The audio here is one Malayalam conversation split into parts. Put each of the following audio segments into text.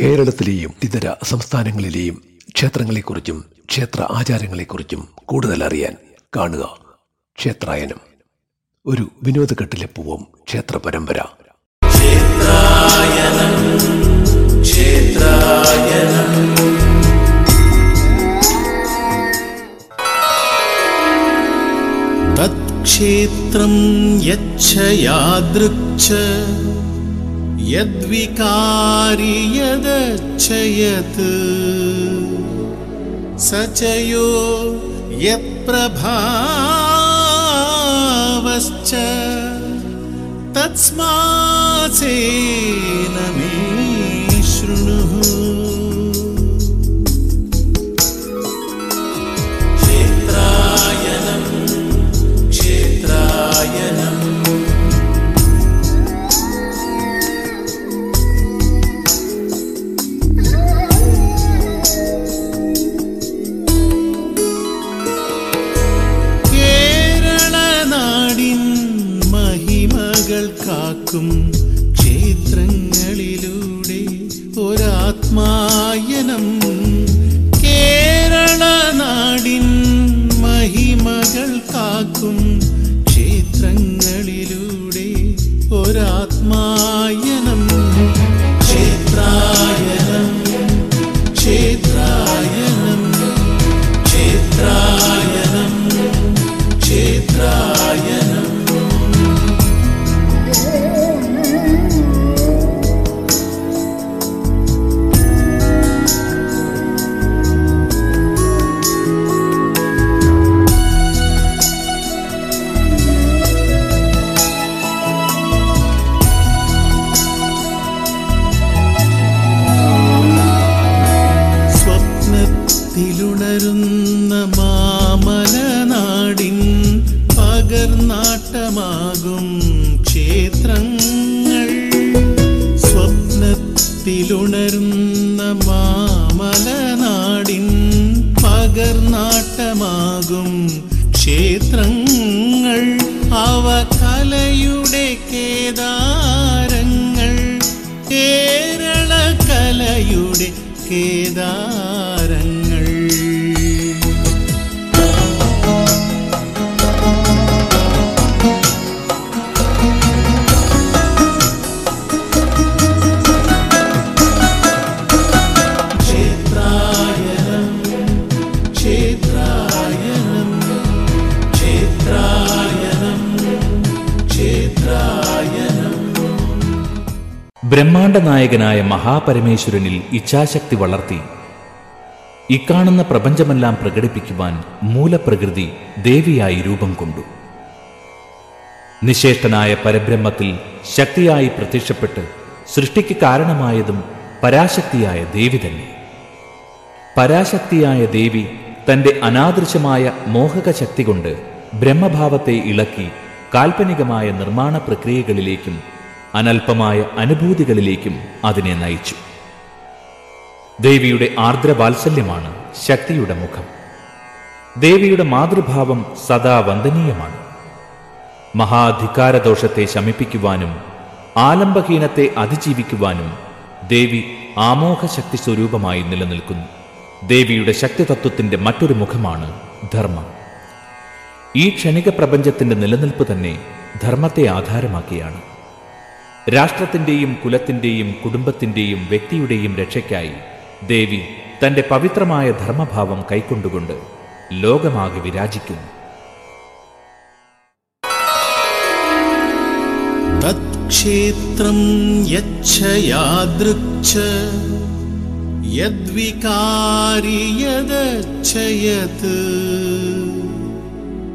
കേരളത്തിലെയും ഇതര സംസ്ഥാനങ്ങളിലെയും ക്ഷേത്രങ്ങളെക്കുറിച്ചും ക്ഷേത്ര ആചാരങ്ങളെക്കുറിച്ചും കൂടുതൽ അറിയാൻ കാണുക. ക്ഷേത്രായനം. ഒരു വിനോദഘട്ടിലെ പൂവം ക്ഷേത്ര പരമ്പര. ക്ഷേത്രായനം. ക്ഷേത്രായനം. യാദൃക്ഷ यद्विकारि यदच्छयत् स च यो यत्प्रभावश्च तस्मासेन मे ബ്രഹ്മാണ്ട നായകനായ മഹാപരമേശ്വരനിൽ ഇച്ഛാശക്തി വളർത്തി. ഇക്കാണുന്ന പ്രപഞ്ചമെല്ലാം പ്രകടിപ്പിക്കുവാൻ മൂലപ്രകൃതി ദേവിയായി രൂപം കൊണ്ടു. നിശേഷ്ടനായ പരബ്രഹ്മത്തിൽ ശക്തിയായി പ്രത്യക്ഷപ്പെട്ട് സൃഷ്ടിക്ക് കാരണമായതും പരാശക്തിയായ ദേവി തന്നെ. പരാശക്തിയായ ദേവി തന്റെ അനാദൃശമായ മോഹക ശക്തി കൊണ്ട് ബ്രഹ്മഭാവത്തെ ഇളക്കി കാൽപ്പനികമായ നിർമ്മാണ പ്രക്രിയകളിലേക്കും അനൽപമായ അനുഭൂതികളിലേക്കും അതിനെ നയിച്ചു. ദേവിയുടെ ആർദ്രവാത്സല്യമാണ് ശക്തിയുടെ മുഖം. ദേവിയുടെ മാതൃഭാവം സദാ വന്ദനീയമാണ്. മഹാധികാരദോഷത്തെ ശമിപ്പിക്കുവാനും ആലംബഹീനത്തെ അതിജീവിക്കുവാനും ദേവി ആമോഹശക്തി സ്വരൂപമായി നിലനിൽക്കുന്നു. ദേവിയുടെ ശക്തിതത്വത്തിന്റെ മറ്റൊരു മുഖമാണ് ധർമ്മം. ഈ ക്ഷണിക പ്രപഞ്ചത്തിന്റെ നിലനിൽപ്പ് തന്നെ ധർമ്മത്തെ ആധാരമാക്കിയാണ്. രാഷ്ട്രത്തിന്റെയും കുലത്തിന്റെയും കുടുംബത്തിന്റെയും വ്യക്തിയുടെയും രക്ഷയ്ക്കായി ദേവി തന്റെ പവിത്രമായ ധർമ്മഭാവം കൈക്കൊണ്ടുകൊണ്ട് ലോകമാകെ വിരാജിക്കുന്നു.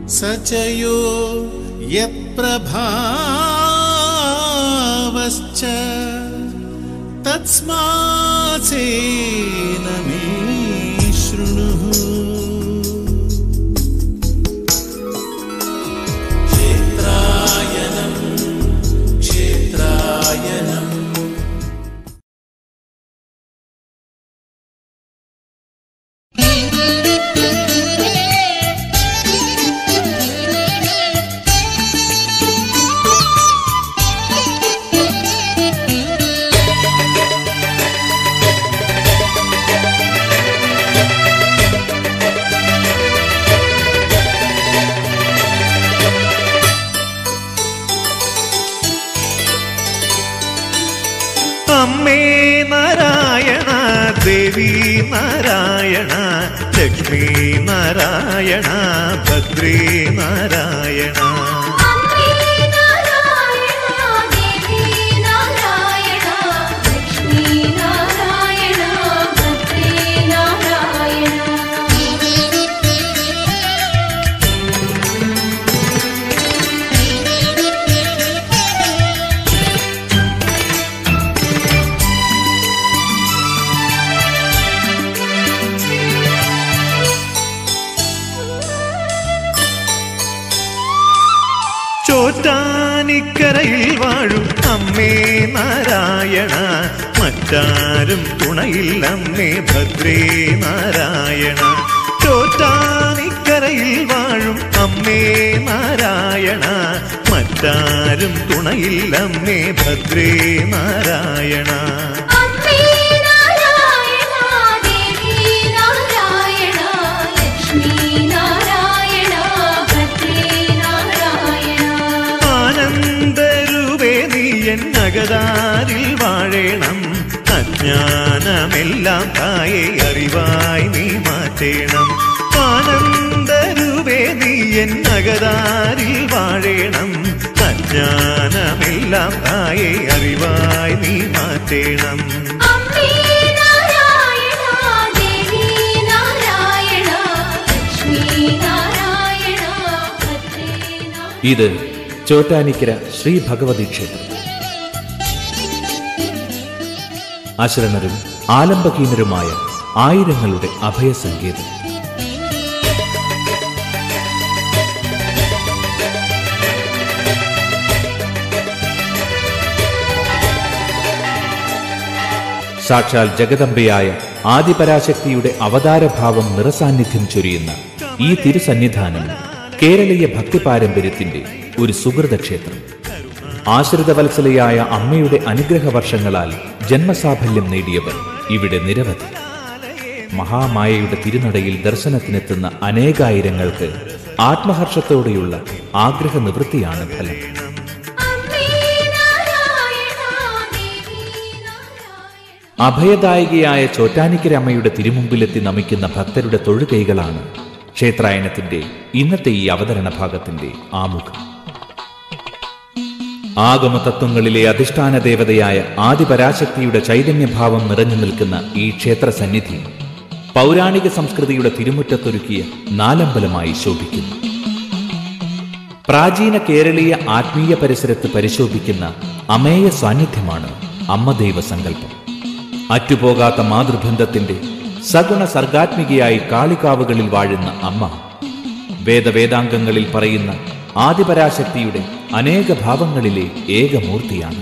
സചയോ യപ്രഭാ तस्माचन मे शृणुः। नारायण चटी नारायणा भक्री नारायणा അമ്മേ നാരായണ. മറ്റാരും തുണയില്ലമ്മേ ഭദ്രേ നാരായണ. ചോറ്റാനിക്കരയിൽ വാഴും അമ്മേ നാരായണ. മറ്റാരും തുണയില്ലമ്മേ ഭദ്രേ നാരായണ. എന്നകതാരിൽ വാഴേണം. അജ്ഞാനമെല്ലാം തായെ അറിവായി നീ മാറ്റേണം. ആനന്ദരൂപേ നീ എൻ നഗതാരിൽ വാഴേണം. അജ്ഞാനമെല്ലാം തായെ അറിവായി നീ മാറ്റേണം. അമ്മേ നാരായണ ദേവി നാരായണ ലക്ഷ്മി നാരായണ ഭദ്രേ നാരായണ. ഇത് ചോറ്റാനിക്കര ശ്രീ ഭഗവതി ക്ഷേത്രം. അശരണരും ആലംബഹീനരുമായ ആയിരങ്ങളുടെ അഭയസങ്കേതം. സാക്ഷാൽ ജഗദംബയായ ആദിപരാശക്തിയുടെ അവതാരഭാവം നിറസാന്നിധ്യം ചൊരിയുന്ന ഈ തിരുസന്നിധാനം കേരളീയ ഭക്തി പാരമ്പര്യത്തിന്റെ ഒരു സുഹൃത ക്ഷേത്രം ആശ്രിതവത്സലയായ അമ്മയുടെ അനുഗ്രഹ വർഷങ്ങളാൽ ജന്മസാഫല്യം നേടിയവർ ഇവിടെ നിരവധി. മഹാമായയുടെ തിരുനടയിൽ ദർശനത്തിനെത്തുന്ന അനേകായിരങ്ങൾക്ക് ആത്മഹർഷത്തോടെയുള്ള ആഗ്രഹ നിവൃത്തിയാണ് ഫലം. അഭയദായികയായ ചോറ്റാനിക്കരമ്മയുടെ തിരുമുമ്പിലെത്തി നമിക്കുന്ന ഭക്തരുടെ തൊഴുകൈകളാണ് ക്ഷേത്രായനത്തിന്റെ ഇന്നത്തെ ഈ അവതരണ ഭാഗത്തിന്റെ ആമുഖം. ആഗമതത്വങ്ങളിലെ അധിഷ്ഠാന ദേവതയായ ആദിപരാശക്തിയുടെ ചൈതന്യഭാവം നിറഞ്ഞു നിൽക്കുന്ന ഈ ക്ഷേത്ര സന്നിധി പൗരാണിക സംസ്കൃതിയുടെ തിരുമുറ്റത്തൊരുക്കിയ നാലമ്പലമായി ശോഭിക്കുന്നു. പ്രാചീന കേരളീയ ആത്മീയ പരിസരത്ത് പരിശോഭിക്കുന്ന അമേയ സാന്നിധ്യമാണ് അമ്മദൈവ സങ്കല്പം. അറ്റുപോകാത്ത മാതൃബന്ധത്തിന്റെ സഗുണ സർഗാത്മികയായി കാളികാവുകളിൽ വാഴുന്ന അമ്മ വേദവേദാംഗങ്ങളിൽ പറയുന്ന ആദിപരാശക്തിയുടെ അനേക ഭാവങ്ങളിലെ ഏകമൂർത്തിയാണ്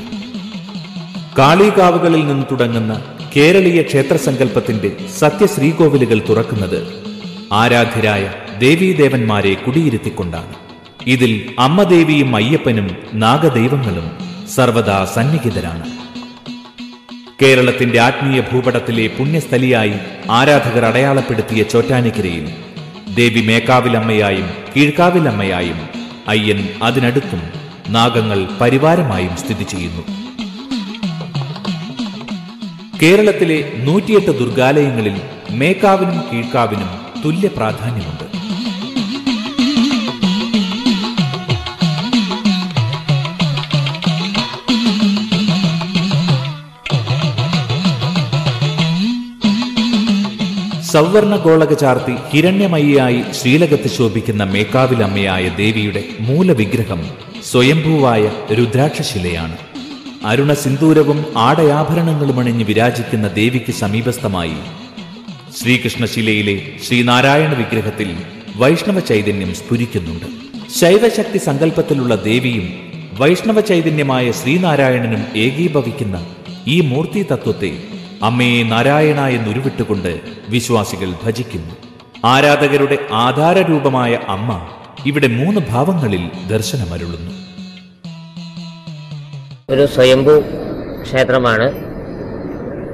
കാളികാവുകളിൽ നിന്ന് തുടങ്ങുന്ന കേരളീയ ക്ഷേത്രസങ്കല്പത്തിന്റെ സത്യശ്രീകോവിലുകൾ തുറക്കുന്നത് ആരാധ്യരായ ദേവീദേവന്മാരെ കുടിയിരുത്തിക്കൊണ്ടാണ്. ഇതിൽ അമ്മദേവിയും അയ്യപ്പനും നാഗദൈവങ്ങളും സർവദാ സന്നിഹിതരാണ്. കേരളത്തിന്റെ ആത്മീയ ഭൂപടത്തിലെ പുണ്യസ്ഥലിയായി ആരാധകർ അടയാളപ്പെടുത്തിയ ചോറ്റാനിക്കരയിൽ ദേവി മേക്കാവിലമ്മയായും കീഴ്ക്കാവിലമ്മയായും അയ്യൻ അതിനടുത്തും നാഗങ്ങൾ പരിവാരമായും സ്ഥിതി ചെയ്യുന്നു. കേരളത്തിലെ നൂറ്റിയെട്ട് ദുർഗാലയങ്ങളിൽ മേക്കാവിനും കീഴ്ക്കാവിനും തുല്യ പ്രാധാന്യമുണ്ട്. സൗവർണ ഗോളക ചാർത്തി ഹിരണ്യമയ്യായി ശ്രീലകത്ത് ശോഭിക്കുന്ന മേക്കാവിലമ്മയായ ദേവിയുടെ മൂലവിഗ്രഹം സ്വയംഭൂവായ രുദ്രാക്ഷശിലയാണ്. അരുണ സിന്ദൂരവും ആടയാഭരണങ്ങളും അണിഞ്ഞ് വിരാജിക്കുന്ന ദേവിക്ക് സമീപസ്ഥമായി ശ്രീകൃഷ്ണശിലയിലെ ശ്രീനാരായണ വിഗ്രഹത്തിൽ വൈഷ്ണവ ചൈതന്യം സ്ഫുരിക്കുന്നുണ്ട്. ശൈവശക്തി സങ്കല്പത്തിലുള്ള ദേവിയും വൈഷ്ണവ ചൈതന്യമായ ശ്രീനാരായണനും ഏകീഭവിക്കുന്ന ഈ മൂർത്തി തത്വത്തെ അമ്മയെ നാരായണ എന്നുരുവിട്ടുകൊണ്ട് വിശ്വാസികൾ ഭജിക്കുന്നു. ആരാധകരുടെ ആധാരരൂപമായ അമ്മ ഇവിടെ മൂന്ന് ഭാവങ്ങളിൽ ദർശനമരുളുന്നു. ഒരു സ്വയംഭൂ ക്ഷേത്രമാണ്.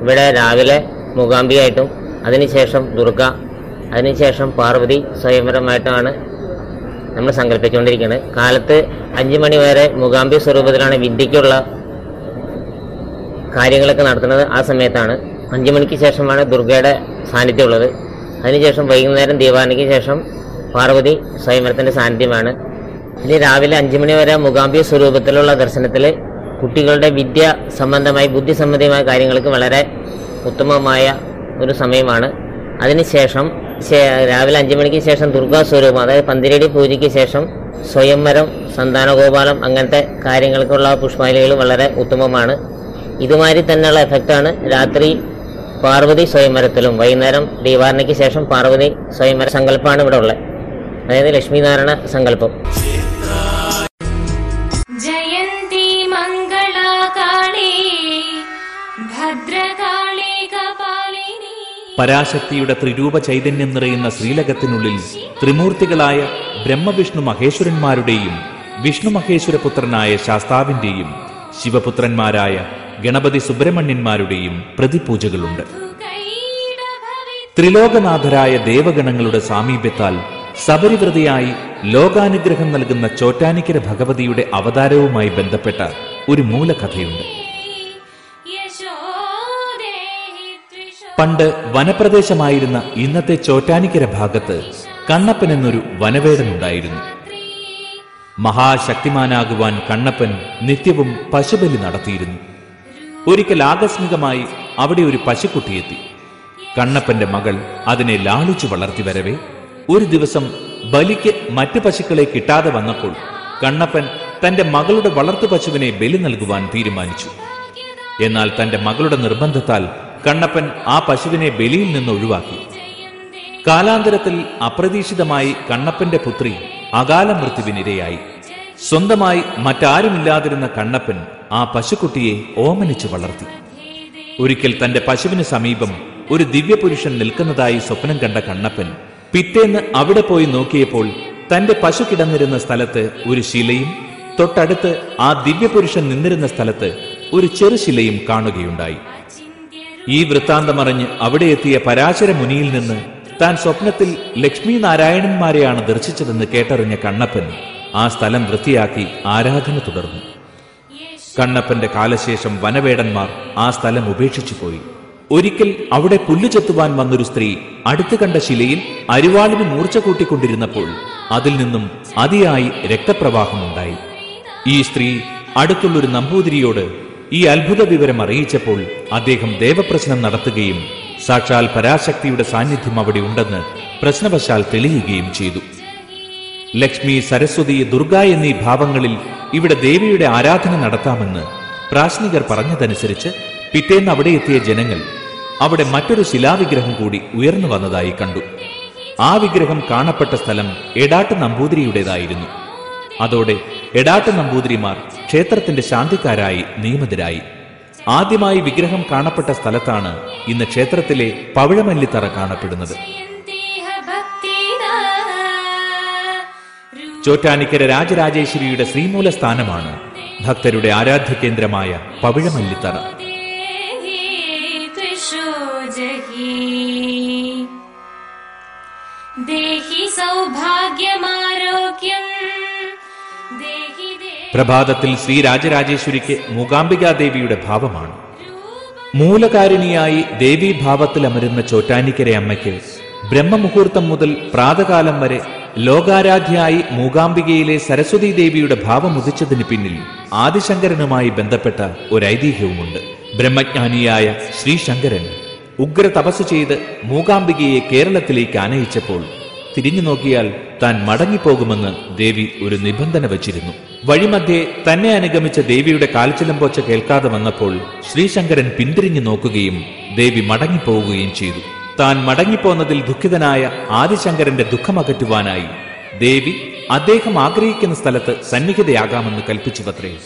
ഇവിടെ രാവിലെ മൂകാംബിയായിട്ടും അതിനുശേഷം ദുർഗ അതിനുശേഷം പാർവതി സ്വയംവരമായിട്ടുമാണ് നമ്മൾ സങ്കല്പിച്ചുകൊണ്ടിരിക്കുന്നത്. കാലത്ത് അഞ്ച് മണി വരെ മൂകാംബി സ്വരൂപത്തിലാണ് വിദ്യയ്ക്കുള്ള കാര്യങ്ങളൊക്കെ നടത്തുന്നത് ആ സമയത്താണ്. അഞ്ചു മണിക്ക് ശേഷമാണ് ദുർഗയുടെ സാന്നിധ്യം ഉള്ളത് അതിനുശേഷം വൈകുന്നേരം ദീപാവലിക്ക് ശേഷം പാർവതി സ്വയംവരത്തിന്റെ സാന്നിധ്യമാണ്. ഇനി രാവിലെ അഞ്ചു മണി വരെ മൂകാംബിക സ്വരൂപത്തിലുള്ള ദർശനത്തിൽ കുട്ടികളുടെ വിദ്യ സംബന്ധമായി ബുദ്ധി സംബന്ധമായ കാര്യങ്ങൾക്ക് വളരെ ഉത്തമമായ ഒരു സമയമാണ്. അതിനുശേഷം രാവിലെ അഞ്ചു മണിക്ക് ശേഷം ദുർഗാ സ്വരൂപം അതായത് പന്തിരടി പൂജയ്ക്ക് ശേഷം സ്വയംവരം സന്താനഗോപാലം അങ്ങനത്തെ കാര്യങ്ങൾക്കുള്ള പുഷ്പാഞ്ജലികൾ വളരെ ഉത്തമമാണ്. ഇതുമാതിരി തന്നെയുള്ള എഫക്റ്റാണ് രാത്രി പാർവതി സ്വയംവരത്തിലും വൈകുന്നേരം ദീപാരണയ്ക്ക് ശേഷം പാർവതി സ്വയംവര സങ്കല്പമാണ് ഇവിടെ ഉള്ളത്. അതായത് ലക്ഷ്മിനാരായണ സങ്കല്പം. ജയന്തി പരാശക്തിയുടെ ത്രിരൂപ ചൈതന്യം നിറയുന്ന ശ്രീലകത്തിനുള്ളിൽ ത്രിമൂർത്തികളായ ബ്രഹ്മവിഷ്ണു മഹേശ്വരന്മാരുടെയും വിഷ്ണു മഹേശ്വര പുത്രനായ ശാസ്താവിന്റെയും ശിവപുത്രന്മാരായ ഗണപതി സുബ്രഹ്മണ്യന്മാരുടെയും പ്രതിപൂജകളുണ്ട്. ത്രിലോകനാഥരായ ദേവഗണങ്ങളുടെ സാമീപ്യത്താൽ ശബരിവ്രതയായി ലോകാനുഗ്രഹം നൽകുന്ന ചോറ്റാനിക്കര ഭഗവതിയുടെ അവതാരവുമായി ബന്ധപ്പെട്ട ഒരു മൂലകഥയുണ്ട്. പണ്ട് വനപ്രദേശമായിരുന്ന ഇന്നത്തെ ചോറ്റാനിക്കര ഭാഗത്ത് കണ്ണപ്പൻ എന്നൊരു വനവേടനുണ്ടായിരുന്നു മഹാശക്തിമാനാകുവാൻ കണ്ണപ്പൻ നിത്യവും പശുബലി നടത്തിയിരുന്നു. ഒരിക്കൽ ആകസ്മികമായി അവിടെ ഒരു പശുക്കുട്ടിയെത്തി കണ്ണപ്പന്റെ മകൾ അതിനെ ലാളിച്ചു വളർത്തി വരവേ ഒരു ദിവസം ബലിക്ക് മറ്റു പശുക്കളെ കിട്ടാതെ വന്നപ്പോൾ കണ്ണപ്പൻ തന്റെ മകളുടെ വളർത്തു പശുവിനെ ബലി നൽകുവാൻ തീരുമാനിച്ചു. എന്നാൽ തന്റെ മകളുടെ നിർബന്ധത്താൽ കണ്ണപ്പൻ ആ പശുവിനെ ബലിയിൽ നിന്ന് ഒഴിവാക്കി. കാലാന്തരത്തിൽ അപ്രതീക്ഷിതമായി കണ്ണപ്പന്റെ പുത്രി അകാല മൃത്യുവിനിരയായി സ്വന്തമായി മറ്റാരുമില്ലാതിരുന്ന കണ്ണപ്പൻ ആ പശുക്കുട്ടിയെ ഓമനിച്ചു വളർത്തി. ഒരിക്കൽ തന്റെ പശുവിന് സമീപം ഒരു ദിവ്യപുരുഷൻ നിൽക്കുന്നതായി സ്വപ്നം കണ്ട കണ്ണപ്പൻ പിറ്റേന്ന് അവിടെ പോയി നോക്കിയപ്പോൾ തന്റെ പശു കിടന്നിരുന്ന സ്ഥലത്ത് ഒരു ശിലയും തൊട്ടടുത്ത് ആ ദിവ്യപുരുഷൻ നിന്നിരുന്ന സ്ഥലത്ത് ഒരു ചെറുശിലയും കാണുകയുണ്ടായി. ഈ വൃത്താന്തമറിഞ്ഞ് അവിടെ എത്തിയ പരാശര മുനിയിൽ നിന്ന് താൻ സ്വപ്നത്തിൽ ലക്ഷ്മി നാരായണന്മാരെയാണ് ദർശിച്ചതെന്ന് കേട്ടറിഞ്ഞ കണ്ണപ്പൻ ആ സ്ഥലം വൃത്തിയാക്കി ആരാധന തുടർന്നു. കണ്ണപ്പന്റെ കാലശേഷം വനവേടന്മാർ ആ സ്ഥലം ഉപേക്ഷിച്ചു പോയി. ഒരിക്കൽ അവിടെ പുല്ലു ചെത്തുവാൻ വന്നൊരു സ്ത്രീ അടുത്തു കണ്ട ശിലയിൽ അരിവാളിന് മൂർച്ച കൂട്ടിക്കൊണ്ടിരുന്നപ്പോൾ അതിൽ നിന്നും അതിയായി രക്തപ്രവാഹമുണ്ടായി ഈ സ്ത്രീ അടുത്തുള്ളൊരു നമ്പൂതിരിയോട് ഈ അത്ഭുത വിവരം അറിയിച്ചപ്പോൾ അദ്ദേഹം ദേവപ്രശ്നം നടത്തുകയും സാക്ഷാൽ പരാശക്തിയുടെ സാന്നിധ്യം അവിടെ ഉണ്ടെന്ന് പ്രശ്നവശാൽ തെളിയുകയും ചെയ്തു. ലക്ഷ്മി സരസ്വതി ദുർഗ എന്നീ ഭാവങ്ങളിൽ ഇവിടെ ദേവിയുടെ ആരാധന നടത്താമെന്ന് പ്രാശ്നികർ പറഞ്ഞതനുസരിച്ച് പിറ്റേന്ന് അവിടെ എത്തിയ ജനങ്ങൾ അവിടെ മറ്റൊരു ശിലാവിഗ്രഹം കൂടി ഉയർന്നു വന്നതായി കണ്ടു. ആ വിഗ്രഹം കാണപ്പെട്ട സ്ഥലം എടാട്ട് നമ്പൂതിരിയുടേതായിരുന്നു. അതോടെ എടാട്ട് നമ്പൂതിരിമാർ ക്ഷേത്രത്തിന്റെ ശാന്തിക്കാരായി നിയമിതരായി. ആദ്യമായി വിഗ്രഹം കാണപ്പെട്ട സ്ഥലത്താണ് ഇന്ന് ക്ഷേത്രത്തിലെ പവിഴമല്ലിത്തറ കാണപ്പെടുന്നത്. ചോറ്റാനിക്കര രാജരാജേശ്വരിയുടെ ശ്രീമൂല സ്ഥാനമാണ് ഭക്തരുടെ ആരാധ്യ കേന്ദ്രമായ പവിഴമല്ലിത്തറ പ്രഭാതത്തിൽ ശ്രീ രാജരാജേശ്വരിക്ക് മൂകാംബികാദേവിയുടെ ഭാവമാണ്. മൂലകാരിണിയായി ദേവീഭാവത്തിൽ അമരുന്ന ചോറ്റാനിക്കര അമ്മയ്ക്ക് ബ്രഹ്മമുഹൂർത്തം മുതൽ പ്രാതകാലം വരെ ലോകാരാധ്യയായി മൂകാംബികയിലെ സരസ്വതി ദേവിയുടെ ഭാവം ഉദിച്ചതിന് പിന്നിൽ ആദിശങ്കരനുമായി ബന്ധപ്പെട്ട ഒരു ഐതിഹ്യവുമുണ്ട് ബ്രഹ്മജ്ഞാനിയായ ശ്രീശങ്കരൻ ഉഗ്ര തപസ് ചെയ്ത് മൂകാംബികയെ കേരളത്തിലേക്ക് ആനയിച്ചപ്പോൾ തിരിഞ്ഞു നോക്കിയാൽ താൻ മടങ്ങിപ്പോകുമെന്ന് ദേവി ഒരു നിബന്ധന വച്ചിരുന്നു. വഴിമധ്യേ തന്നെ അനുഗമിച്ച ദേവിയുടെ കാൽച്ചിലമ്പോച്ച കേൾക്കാതെ വന്നപ്പോൾ ശ്രീശങ്കരൻ പിന്തിരിഞ്ഞു നോക്കുകയും ദേവി മടങ്ങിപ്പോവുകയും ചെയ്തു. താൻ മടങ്ങിപ്പോന്നതിൽ ദുഃഖിതനായ ആദിശങ്കരന്റെ ദുഃഖമകറ്റുവാനായി ദേവി അദ്ദേഹം ആഗ്രഹിക്കുന്ന സ്ഥലത്ത് സന്നിഹിതയാകാമെന്ന് കൽപ്പിച്ചുവത്രേ.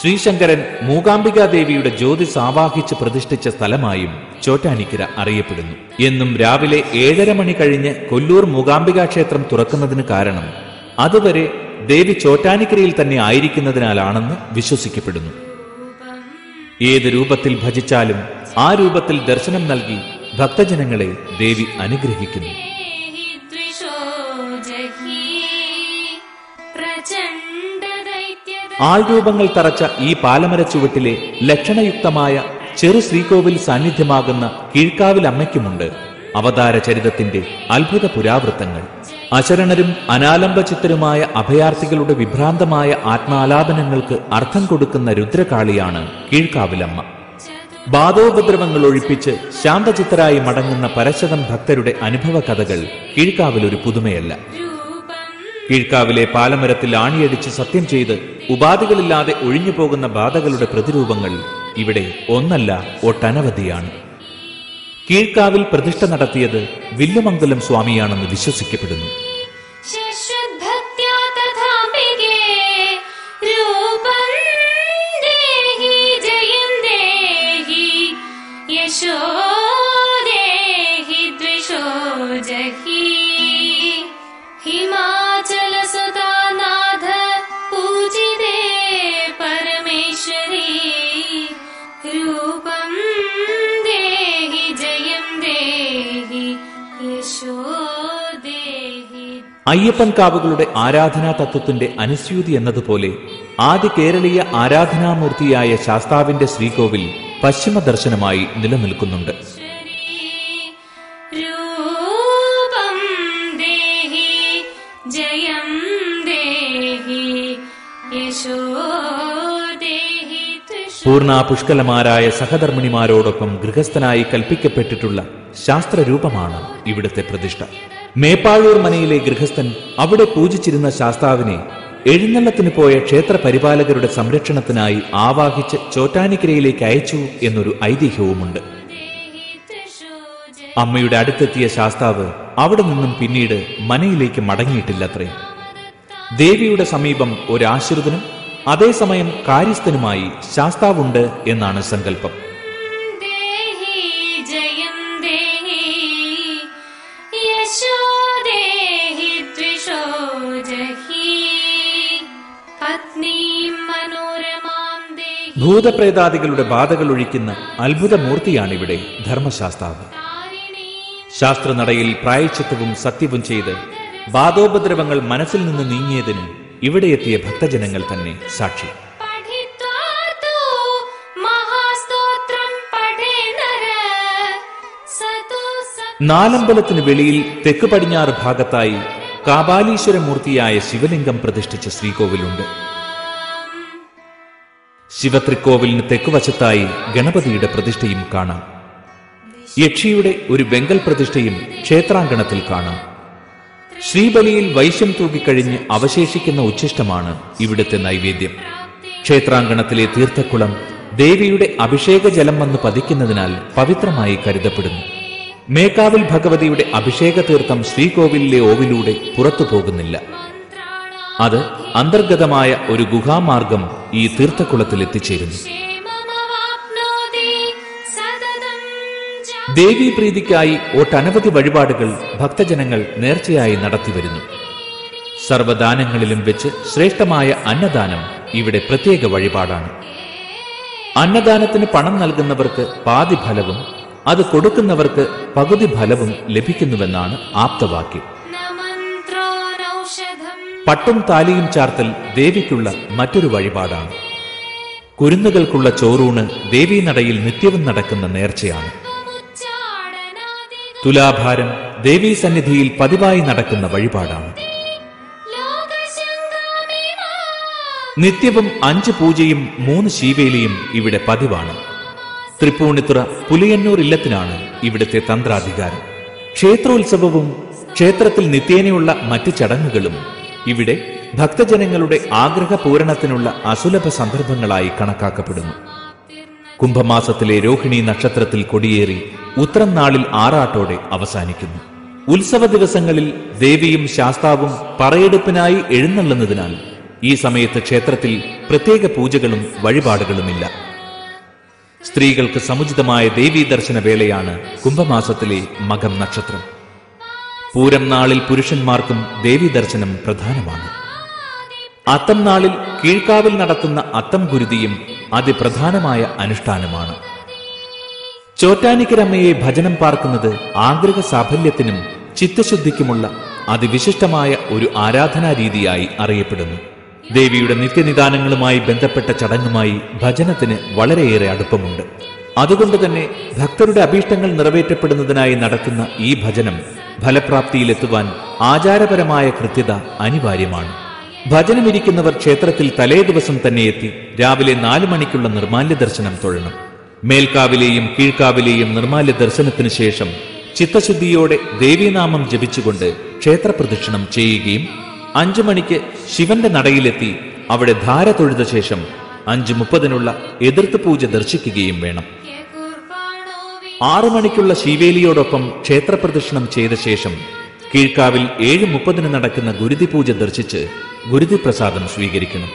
ശ്രീശങ്കരൻ മൂകാംബികാ ദേവിയുടെ ജ്യോതിസ് ആവാഹിച്ച് പ്രതിഷ്ഠിച്ച സ്ഥലമായും ചോറ്റാനിക്കര അറിയപ്പെടുന്നു. എന്നും രാവിലെ ഏഴര മണി കഴിഞ്ഞ് കൊല്ലൂർ മൂകാംബികാ ക്ഷേത്രം തുറക്കുന്നതിന് കാരണം അതുവരെ ദേവി ചോറ്റാനിക്കരയിൽ തന്നെ ആയിരിക്കുന്നതിനാലാണെന്ന് വിശ്വസിക്കപ്പെടുന്നു. ഏത് രൂപത്തിൽ ഭജിച്ചാലും ആ രൂപത്തിൽ ദർശനം നൽകി ഭക്തജനങ്ങളെ ദേവി അനുഗ്രഹിക്കുന്നു. ആൾരൂപങ്ങൾ തറച്ച ഈ പാലമര ചുവട്ടിലെ ലക്ഷണയുക്തമായ ചെറു ശ്രീകോവിൽ സാന്നിധ്യമാകുന്ന കീഴ്ക്കാവിൽ അമ്മയ്ക്കുമുണ്ട് അവതാര ചരിതത്തിന്റെ അത്ഭുത പുരാവൃത്തങ്ങൾ. അശരണരും അനാലംബചിത്തരുമായ അഭയാർത്ഥികളുടെ വിഭ്രാന്തമായ ആത്മാലാപനങ്ങൾക്ക് അർത്ഥം കൊടുക്കുന്ന രുദ്രകാളിയാണ് കീഴ്ക്കാവിലമ്മ. ബാധോപദ്രവങ്ങൾ ഒഴിപ്പിച്ച് ശാന്തചിത്തരായി മടങ്ങുന്ന പരശതം ഭക്തരുടെ അനുഭവ കഥകൾ കീഴ്ക്കാവിൽ ഒരു പുതുമയല്ല. കീഴ്ക്കാവിലെ പാലമരത്തിൽ ആണിയടിച്ച് സത്യം ചെയ്ത് ഉപാധികളില്ലാതെ ഒഴിഞ്ഞു പോകുന്ന ബാധകളുടെ പ്രതിരൂപങ്ങൾ ഇവിടെ ഒന്നല്ല ഒട്ടനവധിയാണ്. കീഴ്ക്കാവിൽ പ്രതിഷ്ഠ നടത്തിയത് വില്ലുമംഗലം സ്വാമിയാണെന്ന് വിശ്വസിക്കപ്പെടുന്നു. അയ്യപ്പൻ കാവുകളുടെ ആരാധനാ തത്വത്തിന്റെ അനുസ്യൂതി എന്നതുപോലെ ആദ്യ കേരളീയ ആരാധനാമൂർത്തിയായ ശാസ്താവിന്റെ ശ്രീകോവിൽ പശ്ചിമ ദർശനമായി നിലനിൽക്കുന്നുണ്ട് പൂർണ പുഷ്കലമാരായ സഹധർമ്മിണിമാരോടൊപ്പം ഗൃഹസ്ഥനായി കൽപ്പിക്കപ്പെട്ടിട്ടുള്ള ശാസ്ത്രരൂപമാണ് ഇവിടുത്തെ പ്രതിഷ്ഠ. മേപ്പാഴൂർ മനയിലെ ഗൃഹസ്ഥൻ അവിടെ പൂജിച്ചിരുന്ന ശാസ്താവിനെ എഴുന്നള്ളത്തിന് പോയ ക്ഷേത്ര പരിപാലകരുടെ സംരക്ഷണത്തിനായി ആവാഹിച്ച് ചോറ്റാനിക്കരയിലേക്ക് അയച്ചു എന്നൊരു ഐതിഹ്യവുമുണ്ട്. അമ്മയുടെ അടുത്തെത്തിയ ശാസ്താവ് അവിടെ നിന്നും പിന്നീട് മനയിലേക്ക് മടങ്ങിയിട്ടില്ലത്രേ. ദേവിയുടെ സമീപം ഒരാശ്രിതനും അതേസമയം കാര്യസ്ഥനുമായി ശാസ്താവുണ്ട് എന്നാണ് സങ്കല്പം. ഭൂതപ്രേതാദികളുടെ ബാധകൾ ഒഴിക്കുന്ന അത്ഭുതമൂർത്തിയാണിവിടെ ധർമ്മശാസ്താവ്. ശാസ്ത്രനടയിൽ പ്രായച്ചിത്തവും സത്യവും ചെയ്ത് ബാധോപദ്രവങ്ങൾ മനസ്സിൽ നിന്ന് നീങ്ങിയതിന് ഇവിടെ എത്തിയ ഭക്തജനങ്ങൾ തന്നെ സാക്ഷി. നാലമ്പലത്തിന് വെളിയിൽ തെക്ക് പടിഞ്ഞാറ് ഭാഗത്തായി കാപാലീശ്വരമൂർത്തിയായ ശിവലിംഗം പ്രതിഷ്ഠിച്ച ശ്രീകോവിലുണ്ട്. ശിവത്രിക്കോവിലിന് തെക്കുവശത്തായി ഗണപതിയുടെ പ്രതിഷ്ഠയും കാണാം. യക്ഷിയുടെ ഒരു വെങ്കൽ പ്രതിഷ്ഠയും ക്ഷേത്രാങ്കണത്തിൽ കാണാം. ശ്രീബലിയിൽ വൈശ്യം തൂക്കിക്കഴിഞ്ഞ് അവശേഷിക്കുന്ന ഉച്ഛിഷ്ടമാണ് ഇവിടുത്തെ നൈവേദ്യം. ക്ഷേത്രാങ്കണത്തിലെ തീർത്ഥക്കുളം ദേവിയുടെ അഭിഷേക ജലം വന്ന് പതിക്കുന്നതിനാൽ പവിത്രമായി കരുതപ്പെടുന്നു. മേക്കാവിൽ ഭഗവതിയുടെ അഭിഷേക തീർത്ഥം ശ്രീകോവിലിലെ ഓവിലൂടെ പുറത്തു പോകുന്നില്ല അത് അന്തർഗതമായ ഒരു ഗുഹാമാർഗം ഈ തീർത്ഥക്കുളത്തിൽ എത്തിച്ചേരുന്നു ദേവീപ്രീതിക്കായി ഒട്ടനവധി വഴിപാടുകൾ ഭക്തജനങ്ങൾ നേർച്ചയായി നടത്തിവരുന്നു. സർവദാനങ്ങളിലും വെച്ച് ശ്രേഷ്ഠമായ അന്നദാനം ഇവിടെ പ്രത്യേക വഴിപാടാണ്. അന്നദാനത്തിന് പണം നൽകുന്നവർക്ക് പാതി ഫലവും അത് കൊടുക്കുന്നവർക്ക് പകുതി ഫലവും ലഭിക്കുന്നുവെന്നാണ് ആപ്തവാക്യം. പട്ടും താലിയും ചാർത്തൽ ദേവിക്കുള്ള മറ്റൊരു വഴിപാടാണ്. കുരുന്നുകൾക്കുള്ള ചോറൂണ് ദേവീനടയിൽ നിത്യവും നടക്കുന്ന നേർച്ചയാണ്. തുലാഭാരം ദേവീ സന്നിധിയിൽ പതിവായി നടക്കുന്ന വഴിപാടാണ്. നിത്യവും അഞ്ച് പൂജയും മൂന്ന് ശീവേലിയും ഇവിടെ പതിവാണ്. തൃപ്പൂണിത്തുറ പുലിയന്നൂർ ഇല്ലത്തിനാണ് ഇവിടുത്തെ തന്ത്രാധികാരം. ക്ഷേത്രോത്സവവും ക്ഷേത്രത്തിൽ നിത്യേനയുള്ള മറ്റ് ചടങ്ങുകളും ഇവിടെ ഭക്തജനങ്ങളുടെ ആഗ്രഹ പൂരണത്തിനുള്ള അസുലഭ സന്ദർഭങ്ങളായി കണക്കാക്കപ്പെടുന്നു. കുംഭമാസത്തിലെ രോഹിണി നക്ഷത്രത്തിൽ കൊടിയേറി ഉത്രം നാളിൽ ആറാട്ടോടെ അവസാനിക്കുന്നു. ഉത്സവ ദിവസങ്ങളിൽ ദേവിയും ശാസ്താവും പറയെടുപ്പിനായി എഴുന്നള്ളുന്നതിനാൽ ഈ സമയത്ത് ക്ഷേത്രത്തിൽ പ്രത്യേക പൂജകളും വഴിപാടുകളുമില്ല. സ്ത്രീകൾക്ക് സമുചിതമായ ദേവീ ദർശന വേളയാണ് കുംഭമാസത്തിലെ മകം നക്ഷത്രം. പൂരം നാളിൽ പുരുഷന്മാർക്കും ദേവീദർശനം പ്രധാനമാണ്. അത്തം നാളിൽ കീഴ്ക്കാവിൽ നടത്തുന്ന അത്തം ഗുരുതിയും അതിപ്രധാനമായ അനുഷ്ഠാനമാണ്. ചോറ്റാനിക്കരമ്മയെ ഭജനം പാർക്കുന്നത് ആന്തരിക സാഫല്യത്തിനും ചിത്തശുദ്ധിക്കുമുള്ള അതിവിശിഷ്ടമായ ഒരു ആരാധനാ രീതിയായി അറിയപ്പെടുന്നു. ദേവിയുടെ നിത്യനിദാനങ്ങളുമായി ബന്ധപ്പെട്ട ചടങ്ങുമായി ഭജനത്തിന് വളരെയേറെ അടുപ്പമുണ്ട്. അതുകൊണ്ട് തന്നെ ഭക്തരുടെ അഭീഷ്ടങ്ങൾ നിറവേറ്റപ്പെടുന്നതിനായി നടത്തുന്ന ഈ ഭജനം ഫലപ്രാപ്തിയിലെത്തുവാൻ ആചാരപരമായ കൃത്യത അനിവാര്യമാണ്. ഭജനമിരിക്കുന്നവർ ക്ഷേത്രത്തിൽ തലേ ദിവസം തന്നെ എത്തി രാവിലെ നാലു മണിക്കുള്ള നിർമാല്യ ദർശനം തൊഴണം. മേൽക്കാവിലെയും കീഴ്ക്കാവിലെയും നിർമാല്യ ദർശനത്തിനു ശേഷം ചിത്തശുദ്ധിയോടെ ദേവീനാമം ജപിച്ചുകൊണ്ട് ക്ഷേത്രപ്രദക്ഷിണം ചെയ്യുകയും അഞ്ചു മണിക്ക് ശിവന്റെ നടയിലെത്തി അവിടെ ധാര തൊഴുത ശേഷം അഞ്ചു മുപ്പതിനുള്ള എതിർത്ത് പൂജ ദർശിക്കുകയും വേണം. ആറു മണിക്കുള്ള ശീവേലിയോടൊപ്പം ക്ഷേത്രപ്രദക്ഷിണം ചെയ്ത ശേഷം കീഴ്ക്കാവിൽ ഏഴ് മുപ്പതിന് നടക്കുന്ന ഗുരുതി പൂജ ദർശിച്ച് ഗുരുതി പ്രസാദം സ്വീകരിക്കണം.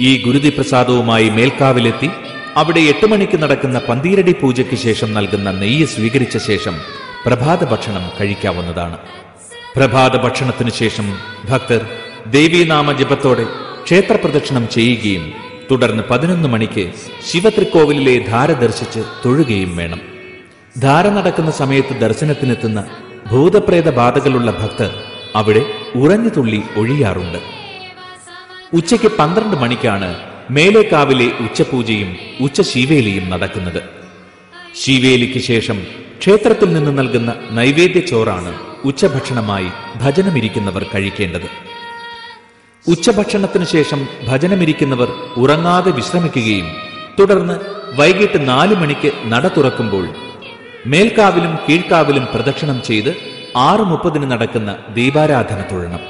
ഈ ഗുരുതി പ്രസാദവുമായി മേൽക്കാവിലെത്തി അവിടെ എട്ട് മണിക്ക് നടക്കുന്ന പന്തീരടി പൂജയ്ക്ക് ശേഷം നൽകുന്ന നെയ്യ് സ്വീകരിച്ച ശേഷം പ്രഭാത ഭക്ഷണം കഴിക്കാവുന്നതാണ്. പ്രഭാത ഭക്ഷണത്തിന് ശേഷം ഭക്തർ ദേവീനാമ ജപത്തോടെ ക്ഷേത്രപ്രദക്ഷിണം ചെയ്യുകയും തുടർന്ന് പതിനൊന്ന് മണിക്ക് ശിവത്രിക്കോവിലിലെ ധാര ദർശിച്ച് തൊഴുകയും വേണം. ധാര നടക്കുന്ന സമയത്ത് ദർശനത്തിനെത്തുന്ന ഭൂതപ്രേത ബാധകളുള്ള ഭക്തർ അവിടെ ഉറഞ്ഞു തുള്ളി ഒഴിയാറുണ്ട്. ഉച്ചയ്ക്ക് പന്ത്രണ്ട് മണിക്കാണ് മേലേക്കാവിലെ ഉച്ചപൂജയും ഉച്ചശീവേലിയും നടക്കുന്നത്. ശീവേലിക്ക് ശേഷം ക്ഷേത്രത്തിൽ നിന്ന് നൽകുന്ന നൈവേദ്യ ചോറാണ് ഉച്ചഭക്ഷണമായി ഭജനമിരിക്കുന്നവർ കഴിക്കേണ്ടത്. ഉച്ചഭക്ഷണത്തിനു ശേഷം ഭജനമിരിക്കുന്നവർ ഉറങ്ങാതെ വിശ്രമിക്കുകയും തുടർന്ന് വൈകിട്ട് നാലു മണിക്ക് നട തുറക്കുമ്പോൾ മേൽക്കാവിലും കീഴ്ക്കാവിലും പ്രദക്ഷിണം ചെയ്ത് ആറ് മുപ്പതിന് നടക്കുന്ന ദീപാരാധന തൊഴണം.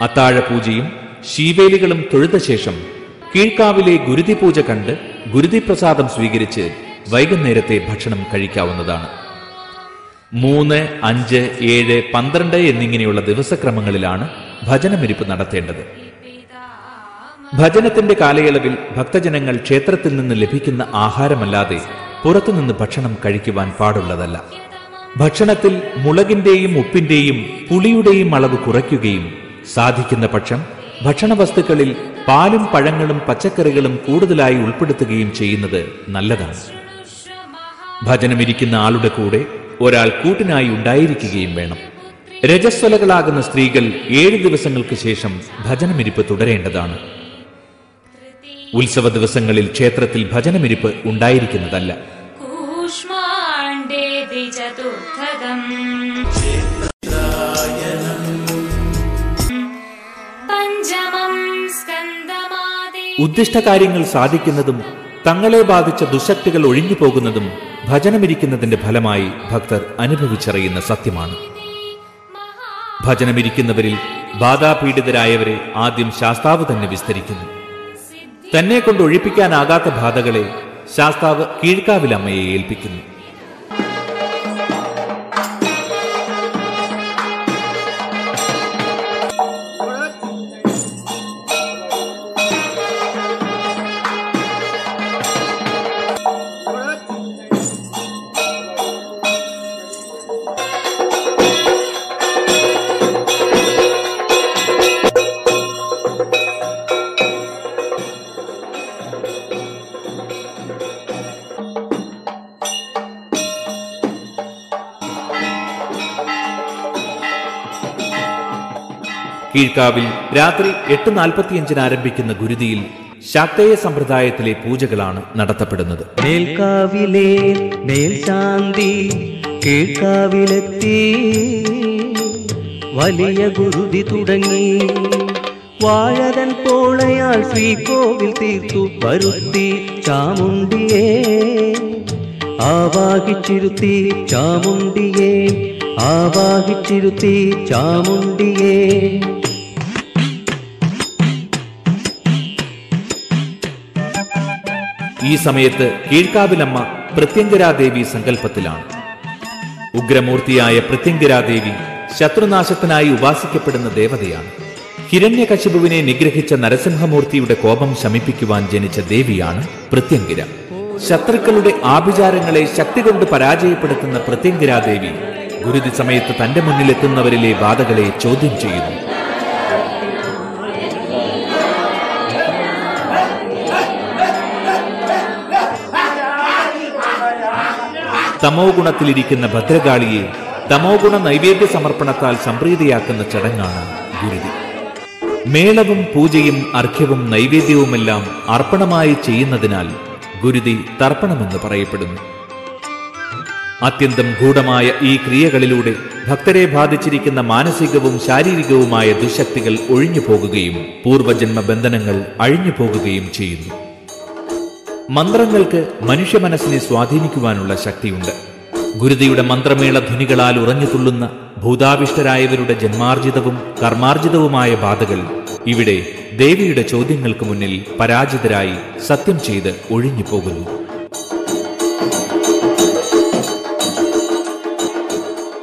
അത്താഴ പൂജയും ശീവേലികളും തൊഴുത ശേഷം കീഴ്ക്കാവിലെ ഗുരുതി പൂജ കണ്ട് ഗുരുതി പ്രസാദം സ്വീകരിച്ച് വൈകുന്നേരത്തെ ഭക്ഷണം കഴിക്കാവുന്നതാണ്. മൂന്ന് അഞ്ച് ഏഴ് പന്ത്രണ്ട് എന്നിങ്ങനെയുള്ള ദിവസക്രമങ്ങളിലാണ് ഭജനമിരിപ്പ് നടത്തേണ്ടത്. ഭജനത്തിന്റെ കാലയളവിൽ ഭക്തജനങ്ങൾ ക്ഷേത്രത്തിൽ നിന്ന് ലഭിക്കുന്ന ആഹാരമല്ലാതെ പുറത്തുനിന്ന് ഭക്ഷണം കഴിക്കുവാൻ പാടുള്ളതല്ല. ഭക്ഷണത്തിൽ മുളകിന്റെയും ഉപ്പിന്റെയും പുളിയുടെയും അളവ് കുറയ്ക്കുകയും സാധിക്കുന്ന പക്ഷം ഭക്ഷണവസ്തുക്കളിൽ പാലും പഴങ്ങളും പച്ചക്കറികളും കൂടുതലായി ഉൾപ്പെടുത്തുകയും ചെയ്യുന്നത് നല്ലതാണ്. ഭജനമിരിക്കുന്ന ആളുടെ കൂടെ ഒരാൾ കൂട്ടിനായി ഉണ്ടായിരിക്കുകയും വേണം. രജസ്വലകളാകുന്ന സ്ത്രീകൾ ഏഴ് ദിവസങ്ങൾക്ക് ശേഷം ഭജനമിരിപ്പ് തുടരേണ്ടതാണ്. ഉത്സവ ദിവസങ്ങളിൽ ക്ഷേത്രത്തിൽ ഭജനമിരിപ്പ് ഉണ്ടായിരിക്കുന്നതല്ല. കൂഷ്മാണ്ഡേ ദ്വിചതുർത്ഥകം പഞ്ചമം സ്കന്ദമാദി. ഉദ്ദിഷ്ട കാര്യങ്ങൾ സാധിക്കുന്നതും തങ്ങളെ ബാധിച്ച ദുശക്തികൾ ഒഴിഞ്ഞു പോകുന്നതും ഭജനമിരിക്കുന്നതിന്റെ ഫലമായി ഭക്തർ അനുഭവിച്ചറിയുന്ന സത്യമാണ്. ഭജനമിരിക്കുന്നവരിൽ ബാധാപീഡിതരായവരെ ആദ്യം ശാസ്താവ് തന്നെ വിസ്തരിക്കുന്നു. തന്നെ കൊണ്ട് ഒഴിപ്പിക്കാനാകാത്ത ബാധകളെ ശാസ്താവ് കീഴ്ക്കാവിലമ്മയെ ഏൽപ്പിക്കുന്നു. കീഴ്ക്കാവിൽ രാത്രി എട്ട് നാൽപ്പത്തിയഞ്ചിന് ആരംഭിക്കുന്ന ഗുരുതിയിൽ ശാക്തേയ സമ്പ്രദായത്തിലെ പൂജകളാണ് നടത്തപ്പെടുന്നത്. മേൽക്കാവിലെ മേൽശാന്തി കീഴ്ക്കാവിലെത്തി. വലിയ ഗുരുതി തുടങ്ങി. വാഴകൻ പോളയാൾ ശ്രീകോവിൽ തീർത്തു വരുത്തി ചാമുണ്ടിയേ. ആവാഹിച്ചിരുത്തി ചാമുണ്ടിയേ. ആവാഹിച്ചിരുത്തി ചാമുണ്ടിയേ. ഈ സമയത്ത് കീഴ്ക്കാവിലമ്മ പ്രത്യങ്കരാദേവി സങ്കല്പത്തിലാണ് ഉഗ്രമൂർത്തിയായ പ്രത്യങ്കരാദേവി ശത്രുനാശത്തിനായി ഉപാസിക്കപ്പെടുന്ന ദേവതയാണ്. ഹിരണ്യകശിപുവിനെ നിഗ്രഹിച്ച നരസിംഹമൂർത്തിയുടെ കോപം ശമിപ്പിക്കുവാൻ ജനിച്ച ദേവിയാണ് പ്രത്യങ്കിര. ശത്രുക്കളുടെ ആഭിചാരങ്ങളെ ശക്തി കൊണ്ട് പരാജയപ്പെടുത്തുന്ന പ്രത്യങ്കിരാദേവി ഗുരുതി സമയത്ത് തന്റെ മുന്നിലെത്തുന്നവരിലെ ബാധകളെ ചോദ്യം ചെയ്യുന്നു. തമോ ഗുണത്തിലിരിക്കുന്ന ഭദ്രകാളിയെ തമോ ഗുണ നൈവേദ്യ സമർപ്പണത്താൽ സംപ്രീതിയാക്കുന്ന ചടങ്ങാണ് ഗുരുതി. മേളവും പൂജയും അർഘ്യവും നൈവേദ്യവുമെല്ലാം അർപ്പണമായി ചെയ്യുന്നതിനാൽ ഗുരുതി തർപ്പണമെന്ന് പറയപ്പെടുന്നു. അത്യന്തം ഗൂഢമായ ഈ ക്രിയകളിലൂടെ ഭക്തരെ ബാധിച്ചിരിക്കുന്ന മാനസികവും ശാരീരികവുമായ ദുശക്തികൾ ഒഴിഞ്ഞു പോകുകയും പൂർവജന്മ ബന്ധനങ്ങൾ അഴിഞ്ഞു പോകുകയും ചെയ്യുന്നു. മന്ത്രങ്ങൾക്ക് മനുഷ്യ മനസ്സിനെ സ്വാധീനിക്കുവാനുള്ള ശക്തിയുണ്ട്. ഗുരുതിയുടെ മന്ത്രമേള ധ്വനികളാൽ ഉറഞ്ഞു തുള്ളുന്ന ഭൂതാവിഷ്ടരായവരുടെ ജന്മാർജിതവും കർമാർജിതവുമായ ബാധകൾ ഇവിടെ ദേവിയുടെ ചോദ്യങ്ങൾക്ക് മുന്നിൽ പരാജിതരായി സത്യം ചെയ്ത് ഒഴിഞ്ഞു പോകുന്നു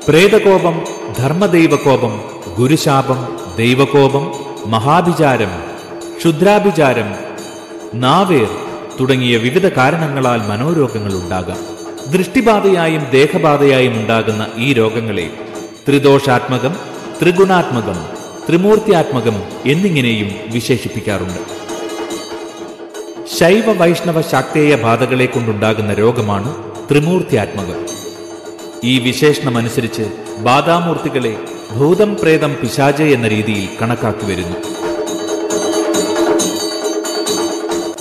പ്രേതകോപം ധർമ്മദൈവകോപം ഗുരുശാപം ദൈവകോപം മഹാഭിചാരം ക്ഷുദ്രാഭിചാരം നാവേർ തുടങ്ങിയ വിവിധ കാരണങ്ങളാൽ മനോരോഗങ്ങൾ ഉണ്ടാകാം. ദൃഷ്ടിബാധയായും ദേഹബാധയായും ഉണ്ടാകുന്ന ഈ രോഗങ്ങളെ ത്രിദോഷാത്മകം ത്രിഗുണാത്മകം ത്രിമൂർത്തിയാത്മകം എന്നിങ്ങനെയും വിശേഷിപ്പിക്കാറുണ്ട്. ശൈവ വൈഷ്ണവ ശാക്തേയ ബാധകളെ കൊണ്ടുണ്ടാകുന്ന രോഗമാണ് ത്രിമൂർത്തിയാത്മകം. ഈ വിശേഷണമനുസരിച്ച് ബാധാമൂർത്തികളെ ഭൂതം പ്രേതം പിശാചെ എന്ന രീതിയിൽ കണക്കാക്കി വരുന്നു.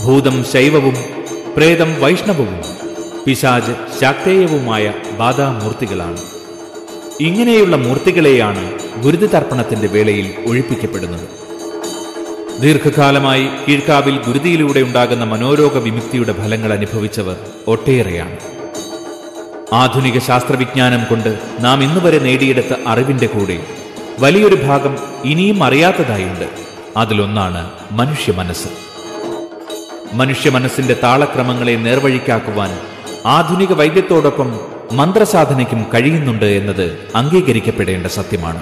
ഭൂതം ശൈവവും പ്രേതം വൈഷ്ണവവും പിശാജ് ശാക്തേയവുമായ ബാധാമൂർത്തികളാണ് ഇങ്ങനെയുള്ള മൂർത്തികളെയാണ് ഗുരുതി തർപ്പണത്തിന്റെ വേളയിൽ ഒഴിപ്പിക്കപ്പെടുന്നത്. ദീർഘകാലമായി കീഴ്ക്കാവിൽ ഗുരുതിയിലൂടെ ഉണ്ടാകുന്ന മനോരോഗ വിമുക്തിയുടെ ഫലങ്ങൾ അനുഭവിച്ചവർ ഒട്ടേറെയാണ്. ആധുനിക ശാസ്ത്രവിജ്ഞാനം കൊണ്ട് നാം ഇന്നുവരെ നേടിയെടുത്ത അറിവിന്റെ കൂടെ വലിയൊരു ഭാഗം ഇനിയും അറിയാത്തതായുണ്ട്. അതിലൊന്നാണ് മനുഷ്യ മനസ്സ് മനുഷ്യ മനസ്സിന്റെ താളക്രമങ്ങളെ നേർവഴിക്കാക്കുവാൻ ആധുനിക വൈദ്യത്തോടൊപ്പം മന്ത്രസാധനയ്ക്കും കഴിയുന്നുണ്ട് എന്നത് അംഗീകരിക്കപ്പെടേണ്ട സത്യമാണ്.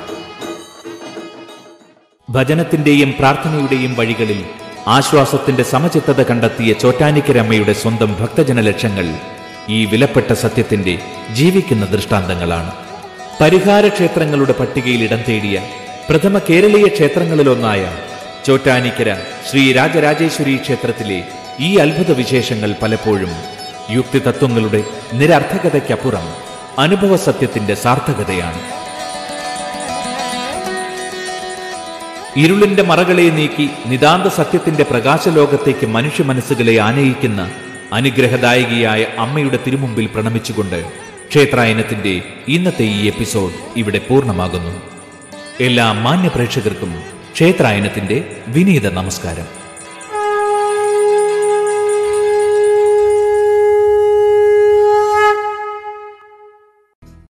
ഭജനത്തിന്റെയും പ്രാർത്ഥനയുടെയും വഴികളിൽ ആശ്വാസത്തിന്റെ സമചിത്തത കണ്ടെത്തിയ ചോറ്റാനിക്കരമ്മയുടെ സ്വന്തം ഭക്തജന ലക്ഷ്യങ്ങൾ ഈ വിലപ്പെട്ട സത്യത്തിന്റെ ജീവിക്കുന്ന ദൃഷ്ടാന്തങ്ങളാണ്. പരിഹാര ക്ഷേത്രങ്ങളുടെ പട്ടികയിൽ ഇടം തേടിയ പ്രഥമ കേരളീയ ക്ഷേത്രങ്ങളിലൊന്നായ ചോറ്റാനിക്കര ശ്രീ രാജരാജേശ്വരി ക്ഷേത്രത്തിലെ ഈ അത്ഭുത വിശേഷങ്ങൾ പലപ്പോഴും യുക്തിതത്വങ്ങളുടെ നിരർത്ഥകതയ്ക്കപ്പുറം അനുഭവ സത്യത്തിന്റെ സാർത്ഥകതയാണ്. ഇരുളിന്റെ മറകളെ നീക്കി നിതാന്ത സത്യത്തിന്റെ പ്രകാശലോകത്തേക്ക് മനുഷ്യ മനസ്സുകളെ ആനയിക്കുന്ന അനുഗ്രഹദായികയായ അമ്മയുടെ തിരുമുമ്പിൽ പ്രണമിച്ചുകൊണ്ട് ക്ഷേത്രായനത്തിന്റെ ഇന്നത്തെ ഈ എപ്പിസോഡ് ഇവിടെ പൂർണമാകുന്നു. എല്ലാ മാന്യ പ്രേക്ഷകർക്കും ക്ഷേത്രായനത്തിന്റെ വിനീത നമസ്കാരം.